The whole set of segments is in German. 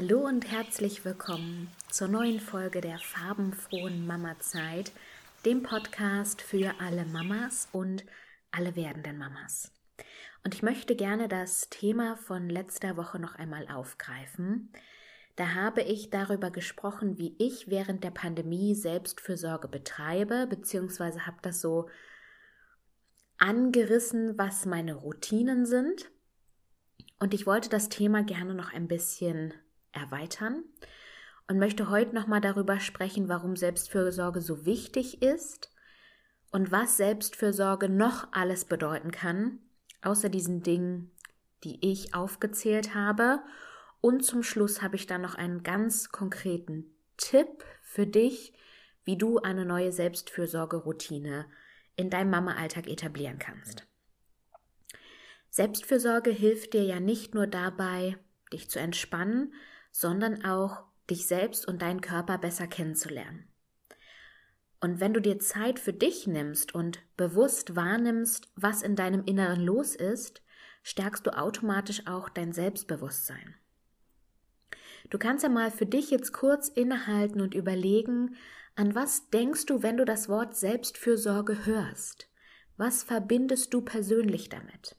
Hallo und herzlich willkommen zur neuen Folge der farbenfrohen Mama-Zeit, dem Podcast für alle Mamas und alle werdenden Mamas. Und ich möchte gerne das Thema von letzter Woche noch einmal aufgreifen. Da habe ich darüber gesprochen, wie ich während der Pandemie Selbstfürsorge betreibe, beziehungsweise habe das so angerissen, was meine Routinen sind. Und ich wollte das Thema gerne noch ein bisschen erweitern und möchte heute nochmal darüber sprechen, warum Selbstfürsorge so wichtig ist und was Selbstfürsorge noch alles bedeuten kann, außer diesen Dingen, die ich aufgezählt habe. Und zum Schluss habe ich dann noch einen ganz konkreten Tipp für dich, wie du eine neue Selbstfürsorge-Routine in deinem Mama-Alltag etablieren kannst. Selbstfürsorge hilft dir ja nicht nur dabei, dich zu entspannen, sondern auch dich selbst und deinen Körper besser kennenzulernen. Und wenn du dir Zeit für dich nimmst und bewusst wahrnimmst, was in deinem Inneren los ist, stärkst du automatisch auch dein Selbstbewusstsein. Du kannst ja mal für dich jetzt kurz innehalten und überlegen, an was denkst du, wenn du das Wort Selbstfürsorge hörst? Was verbindest du persönlich damit?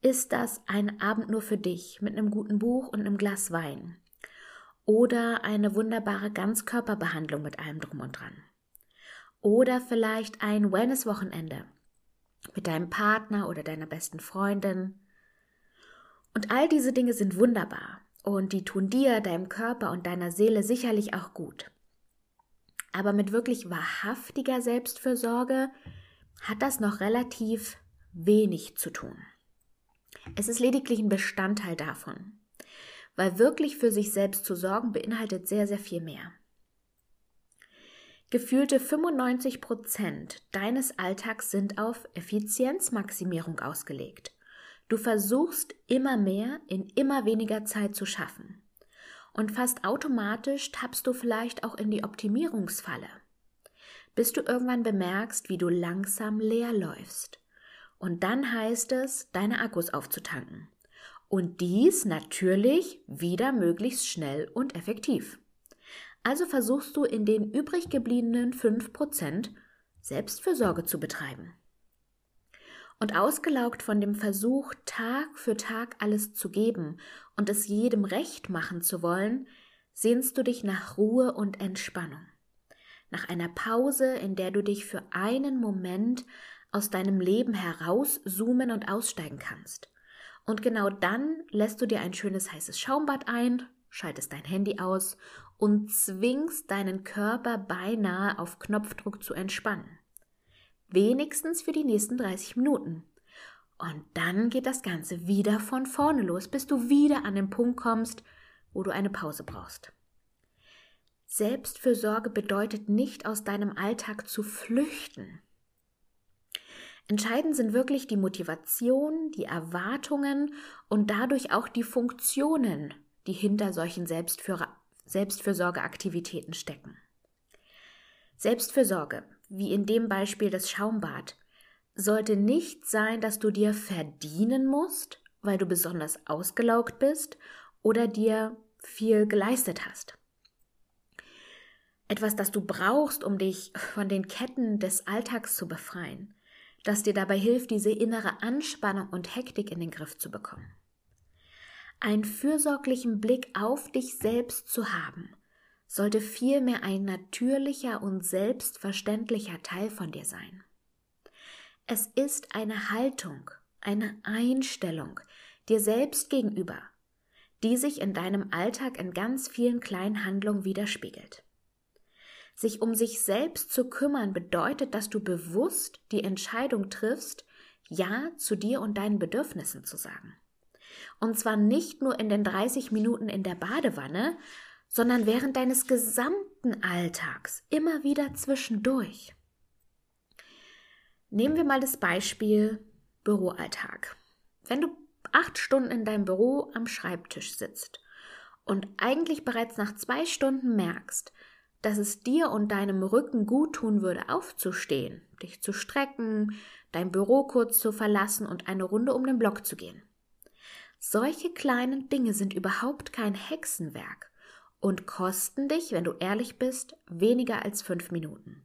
Ist das ein Abend nur für dich mit einem guten Buch und einem Glas Wein? Oder eine wunderbare Ganzkörperbehandlung mit allem drum und dran? Oder vielleicht ein Wellness-Wochenende mit deinem Partner oder deiner besten Freundin? Und all diese Dinge sind wunderbar und die tun dir, deinem Körper und deiner Seele sicherlich auch gut. Aber mit wirklich wahrhaftiger Selbstfürsorge hat das noch relativ wenig zu tun. Es ist lediglich ein Bestandteil davon, weil wirklich für sich selbst zu sorgen beinhaltet sehr, sehr viel mehr. Gefühlte 95 Prozent deines Alltags sind auf Effizienzmaximierung ausgelegt. Du versuchst immer mehr in immer weniger Zeit zu schaffen. Und fast automatisch tappst du vielleicht auch in die Optimierungsfalle, bis du irgendwann bemerkst, wie du langsam leer läufst und dann heißt es, deine Akkus aufzutanken. Und dies natürlich wieder möglichst schnell und effektiv. Also versuchst du in den übrig gebliebenen 5% Selbstfürsorge zu betreiben. Und ausgelaugt von dem Versuch, Tag für Tag alles zu geben und es jedem recht machen zu wollen, sehnst du dich nach Ruhe und Entspannung. Nach einer Pause, in der du dich für einen Moment aus deinem Leben herauszoomen und aussteigen kannst. Und genau dann lässt du dir ein schönes heißes Schaumbad ein, schaltest dein Handy aus und zwingst deinen Körper beinahe auf Knopfdruck zu entspannen. Wenigstens für die nächsten 30 Minuten. Und dann geht das Ganze wieder von vorne los, bis du wieder an den Punkt kommst, wo du eine Pause brauchst. Selbstfürsorge bedeutet nicht aus deinem Alltag zu flüchten. Entscheidend sind wirklich die Motivation, die Erwartungen und dadurch auch die Funktionen, die hinter solchen Selbstfür Selbstfürsorgeaktivitäten stecken. Selbstfürsorge, wie in dem Beispiel das Schaumbad, sollte nicht sein, dass du dir verdienen musst, weil du besonders ausgelaugt bist oder dir viel geleistet hast. Etwas, das du brauchst, um dich von den Ketten des Alltags zu befreien das dir dabei hilft, diese innere Anspannung und Hektik in den Griff zu bekommen. Einen fürsorglichen Blick auf dich selbst zu haben, sollte vielmehr ein natürlicher und selbstverständlicher Teil von dir sein. Es ist eine Haltung, eine Einstellung dir selbst gegenüber, die sich in deinem Alltag in ganz vielen kleinen Handlungen widerspiegelt. Sich um sich selbst zu kümmern bedeutet, dass du bewusst die Entscheidung triffst, Ja zu dir und deinen Bedürfnissen zu sagen. Und zwar nicht nur in den 30 Minuten in der Badewanne, sondern während deines gesamten Alltags, immer wieder zwischendurch. Nehmen wir mal das Beispiel Büroalltag. Wenn du acht Stunden in deinem Büro am Schreibtisch sitzt und eigentlich bereits nach zwei Stunden merkst, dass es dir und deinem Rücken gut tun würde, aufzustehen, dich zu strecken, dein Büro kurz zu verlassen und eine Runde um den Block zu gehen. Solche kleinen Dinge sind überhaupt kein Hexenwerk und kosten dich, wenn du ehrlich bist, weniger als fünf Minuten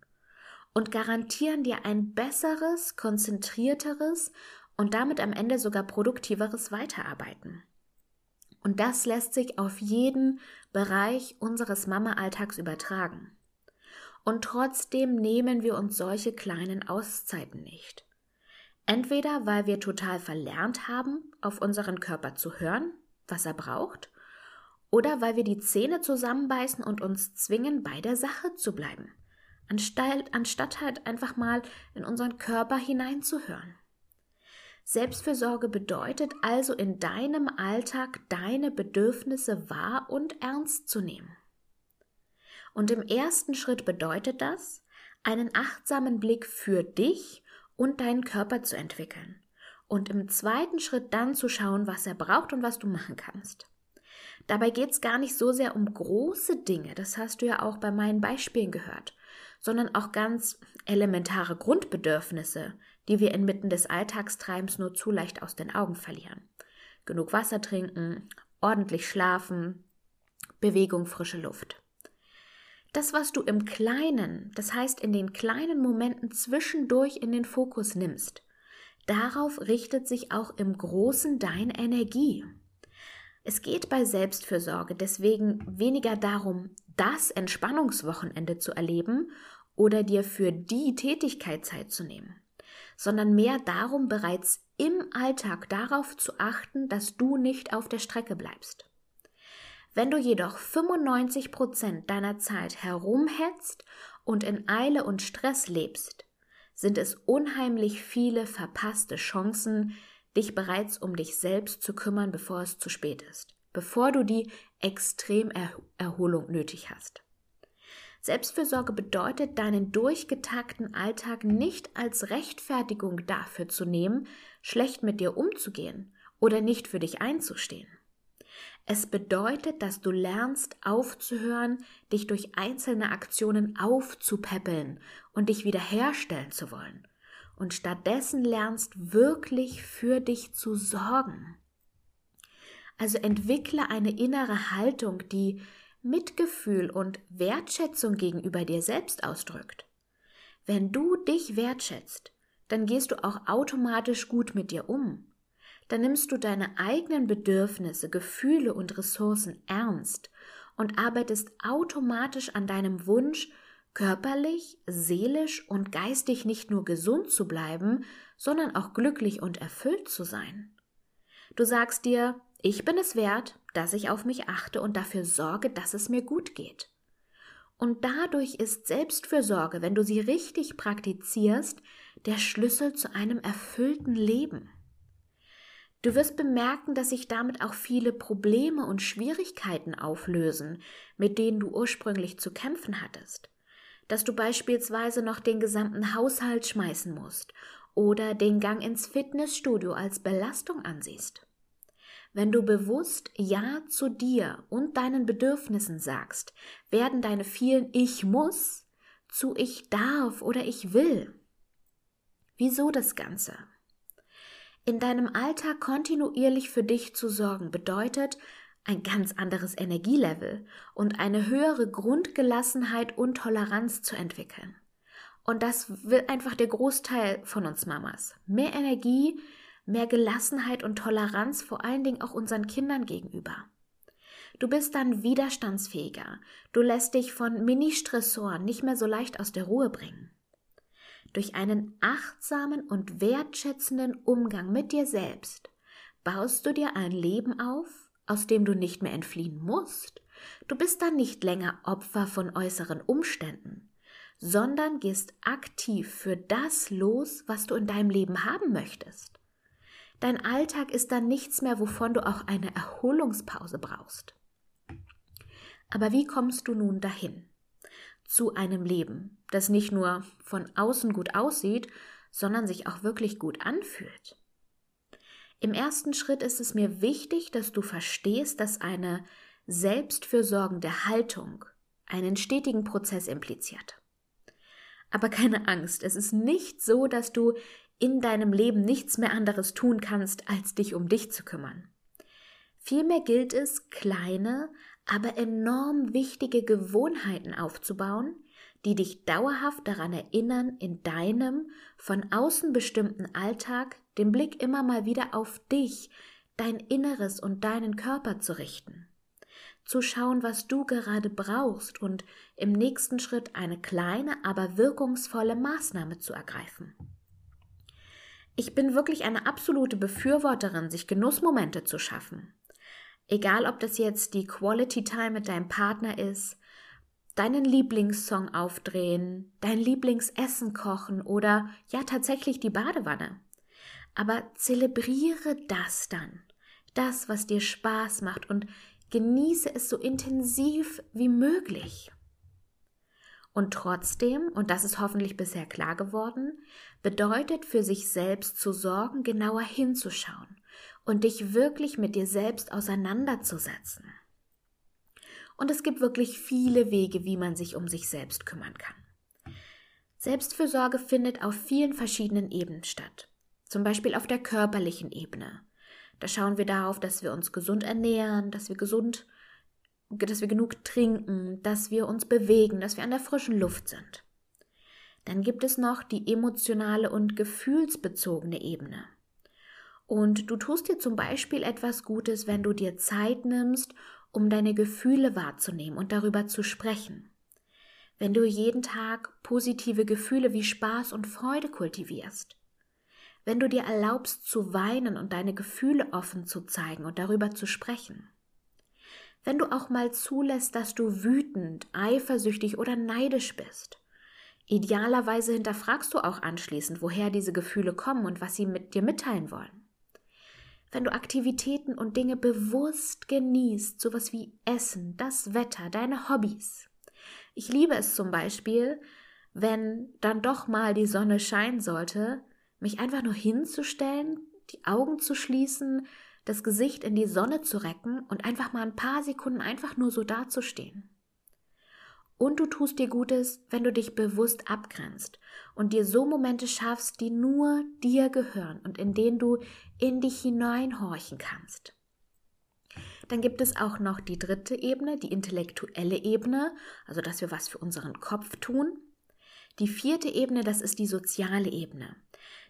und garantieren dir ein besseres, konzentrierteres und damit am Ende sogar produktiveres Weiterarbeiten. Und das lässt sich auf jeden Bereich unseres Mama-Alltags übertragen. Und trotzdem nehmen wir uns solche kleinen Auszeiten nicht. Entweder weil wir total verlernt haben, auf unseren Körper zu hören, was er braucht, oder weil wir die Zähne zusammenbeißen und uns zwingen, bei der Sache zu bleiben, anstatt, anstatt halt einfach mal in unseren Körper hineinzuhören. Selbstfürsorge bedeutet also in deinem Alltag deine Bedürfnisse wahr und ernst zu nehmen. Und im ersten Schritt bedeutet das, einen achtsamen Blick für dich und deinen Körper zu entwickeln. Und im zweiten Schritt dann zu schauen, was er braucht und was du machen kannst. Dabei geht es gar nicht so sehr um große Dinge, das hast du ja auch bei meinen Beispielen gehört, sondern auch ganz elementare Grundbedürfnisse, die wir inmitten des Alltagstreibens nur zu leicht aus den Augen verlieren. Genug Wasser trinken, ordentlich schlafen, Bewegung, frische Luft. Das, was du im Kleinen, das heißt in den kleinen Momenten zwischendurch in den Fokus nimmst, darauf richtet sich auch im Großen deine Energie. Es geht bei Selbstfürsorge deswegen weniger darum, das Entspannungswochenende zu erleben oder dir für die Tätigkeit Zeit zu nehmen, sondern mehr darum, bereits im Alltag darauf zu achten, dass du nicht auf der Strecke bleibst. Wenn du jedoch 95 Prozent deiner Zeit herumhetzt und in Eile und Stress lebst, sind es unheimlich viele verpasste Chancen, dich bereits um dich selbst zu kümmern, bevor es zu spät ist, bevor du die Extremerholung nötig hast. Selbstfürsorge bedeutet, deinen durchgetakten Alltag nicht als Rechtfertigung dafür zu nehmen, schlecht mit dir umzugehen oder nicht für dich einzustehen. Es bedeutet, dass du lernst aufzuhören, dich durch einzelne Aktionen aufzupäppeln und dich wiederherstellen zu wollen und stattdessen lernst wirklich für dich zu sorgen. Also entwickle eine innere Haltung, die Mitgefühl und Wertschätzung gegenüber dir selbst ausdrückt. Wenn du dich wertschätzt, dann gehst du auch automatisch gut mit dir um. Dann nimmst du deine eigenen Bedürfnisse, Gefühle und Ressourcen ernst und arbeitest automatisch an deinem Wunsch, körperlich, seelisch und geistig nicht nur gesund zu bleiben, sondern auch glücklich und erfüllt zu sein. Du sagst dir, ich bin es wert, dass ich auf mich achte und dafür sorge, dass es mir gut geht. Und dadurch ist Selbstfürsorge, wenn du sie richtig praktizierst, der Schlüssel zu einem erfüllten Leben. Du wirst bemerken, dass sich damit auch viele Probleme und Schwierigkeiten auflösen, mit denen du ursprünglich zu kämpfen hattest dass du beispielsweise noch den gesamten Haushalt schmeißen musst oder den Gang ins Fitnessstudio als Belastung ansiehst. Wenn du bewusst Ja zu dir und deinen Bedürfnissen sagst, werden deine vielen Ich muss zu Ich darf oder Ich will. Wieso das Ganze? In deinem Alltag kontinuierlich für dich zu sorgen bedeutet, ein ganz anderes Energielevel und eine höhere Grundgelassenheit und Toleranz zu entwickeln. Und das will einfach der Großteil von uns Mamas. Mehr Energie, mehr Gelassenheit und Toleranz vor allen Dingen auch unseren Kindern gegenüber. Du bist dann widerstandsfähiger. Du lässt dich von Mini-Stressoren nicht mehr so leicht aus der Ruhe bringen. Durch einen achtsamen und wertschätzenden Umgang mit dir selbst baust du dir ein Leben auf, aus dem du nicht mehr entfliehen musst. Du bist dann nicht länger Opfer von äußeren Umständen, sondern gehst aktiv für das los, was du in deinem Leben haben möchtest. Dein Alltag ist dann nichts mehr, wovon du auch eine Erholungspause brauchst. Aber wie kommst du nun dahin? Zu einem Leben, das nicht nur von außen gut aussieht, sondern sich auch wirklich gut anfühlt. Im ersten Schritt ist es mir wichtig, dass du verstehst, dass eine selbstfürsorgende Haltung einen stetigen Prozess impliziert. Aber keine Angst, es ist nicht so, dass du in deinem Leben nichts mehr anderes tun kannst, als dich um dich zu kümmern. Vielmehr gilt es, kleine, aber enorm wichtige Gewohnheiten aufzubauen, die dich dauerhaft daran erinnern, in deinem von außen bestimmten Alltag den Blick immer mal wieder auf dich, dein Inneres und deinen Körper zu richten. Zu schauen, was du gerade brauchst und im nächsten Schritt eine kleine, aber wirkungsvolle Maßnahme zu ergreifen. Ich bin wirklich eine absolute Befürworterin, sich Genussmomente zu schaffen. Egal, ob das jetzt die Quality Time mit deinem Partner ist, deinen Lieblingssong aufdrehen, dein Lieblingsessen kochen oder ja tatsächlich die Badewanne. Aber zelebriere das dann, das, was dir Spaß macht und genieße es so intensiv wie möglich. Und trotzdem, und das ist hoffentlich bisher klar geworden, bedeutet für sich selbst zu sorgen, genauer hinzuschauen und dich wirklich mit dir selbst auseinanderzusetzen. Und es gibt wirklich viele Wege, wie man sich um sich selbst kümmern kann. Selbstfürsorge findet auf vielen verschiedenen Ebenen statt. Zum Beispiel auf der körperlichen Ebene. Da schauen wir darauf, dass wir uns gesund ernähren, dass wir gesund, dass wir genug trinken, dass wir uns bewegen, dass wir an der frischen Luft sind. Dann gibt es noch die emotionale und gefühlsbezogene Ebene. Und du tust dir zum Beispiel etwas Gutes, wenn du dir Zeit nimmst, um deine Gefühle wahrzunehmen und darüber zu sprechen. Wenn du jeden Tag positive Gefühle wie Spaß und Freude kultivierst. Wenn du dir erlaubst zu weinen und deine Gefühle offen zu zeigen und darüber zu sprechen. Wenn du auch mal zulässt, dass du wütend, eifersüchtig oder neidisch bist. Idealerweise hinterfragst du auch anschließend, woher diese Gefühle kommen und was sie mit dir mitteilen wollen wenn du Aktivitäten und Dinge bewusst genießt, sowas wie Essen, das Wetter, deine Hobbys. Ich liebe es zum Beispiel, wenn dann doch mal die Sonne scheinen sollte, mich einfach nur hinzustellen, die Augen zu schließen, das Gesicht in die Sonne zu recken und einfach mal ein paar Sekunden einfach nur so dazustehen. Und du tust dir Gutes, wenn du dich bewusst abgrenzt und dir so Momente schaffst, die nur dir gehören und in denen du in dich hineinhorchen kannst. Dann gibt es auch noch die dritte Ebene, die intellektuelle Ebene, also dass wir was für unseren Kopf tun. Die vierte Ebene, das ist die soziale Ebene.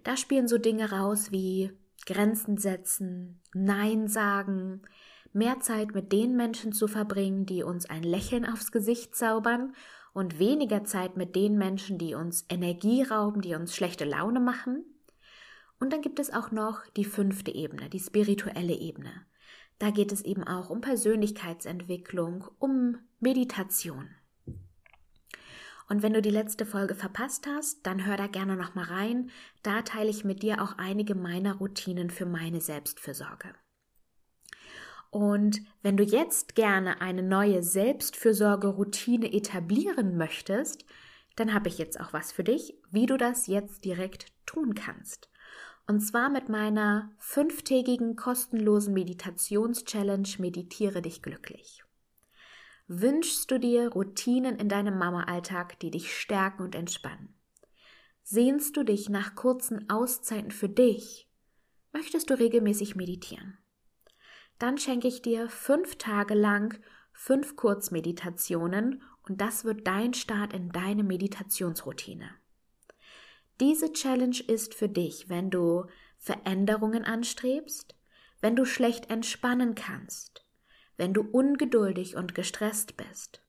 Da spielen so Dinge raus wie Grenzen setzen, Nein sagen, mehr Zeit mit den Menschen zu verbringen, die uns ein Lächeln aufs Gesicht zaubern und weniger Zeit mit den Menschen, die uns Energie rauben, die uns schlechte Laune machen. Und dann gibt es auch noch die fünfte Ebene, die spirituelle Ebene. Da geht es eben auch um Persönlichkeitsentwicklung, um Meditation. Und wenn du die letzte Folge verpasst hast, dann hör da gerne noch mal rein. Da teile ich mit dir auch einige meiner Routinen für meine Selbstfürsorge. Und wenn du jetzt gerne eine neue Selbstfürsorge-Routine etablieren möchtest, dann habe ich jetzt auch was für dich, wie du das jetzt direkt tun kannst. Und zwar mit meiner fünftägigen kostenlosen Meditations-Challenge Meditiere dich glücklich. Wünschst du dir Routinen in deinem Mama-Alltag, die dich stärken und entspannen? Sehnst du dich nach kurzen Auszeiten für dich? Möchtest du regelmäßig meditieren? dann schenke ich dir fünf Tage lang fünf Kurzmeditationen und das wird dein Start in deine Meditationsroutine. Diese Challenge ist für dich, wenn du Veränderungen anstrebst, wenn du schlecht entspannen kannst, wenn du ungeduldig und gestresst bist,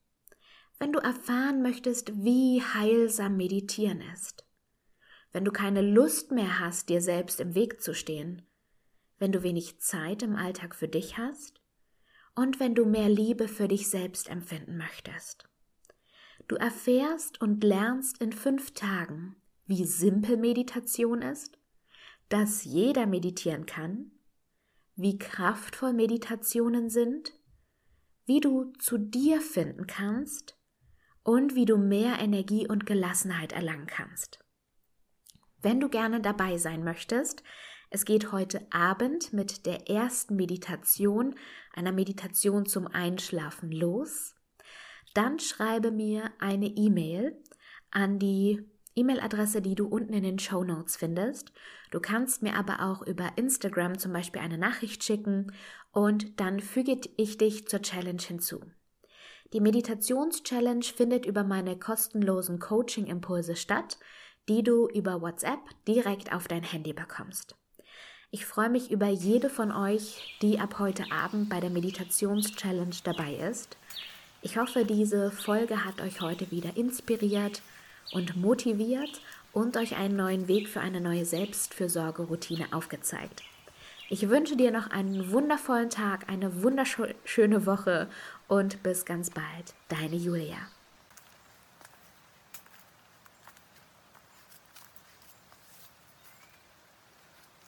wenn du erfahren möchtest, wie heilsam meditieren ist, wenn du keine Lust mehr hast, dir selbst im Weg zu stehen, wenn du wenig Zeit im Alltag für dich hast. Und wenn du mehr Liebe für dich selbst empfinden möchtest. Du erfährst und lernst in fünf Tagen, wie simpel Meditation ist, dass jeder meditieren kann, wie kraftvoll Meditationen sind, wie du zu dir finden kannst und wie du mehr Energie und Gelassenheit erlangen kannst. Wenn du gerne dabei sein möchtest, es geht heute Abend mit der ersten Meditation, einer Meditation zum Einschlafen los. Dann schreibe mir eine E-Mail an die E-Mail-Adresse, die du unten in den Show Notes findest. Du kannst mir aber auch über Instagram zum Beispiel eine Nachricht schicken und dann füge ich dich zur Challenge hinzu. Die Meditations-Challenge findet über meine kostenlosen Coaching-Impulse statt, die du über WhatsApp direkt auf dein Handy bekommst. Ich freue mich über jede von euch, die ab heute Abend bei der Meditations-Challenge dabei ist. Ich hoffe, diese Folge hat euch heute wieder inspiriert und motiviert und euch einen neuen Weg für eine neue Selbstfürsorgeroutine aufgezeigt. Ich wünsche dir noch einen wundervollen Tag, eine wunderschöne Woche und bis ganz bald. Deine Julia.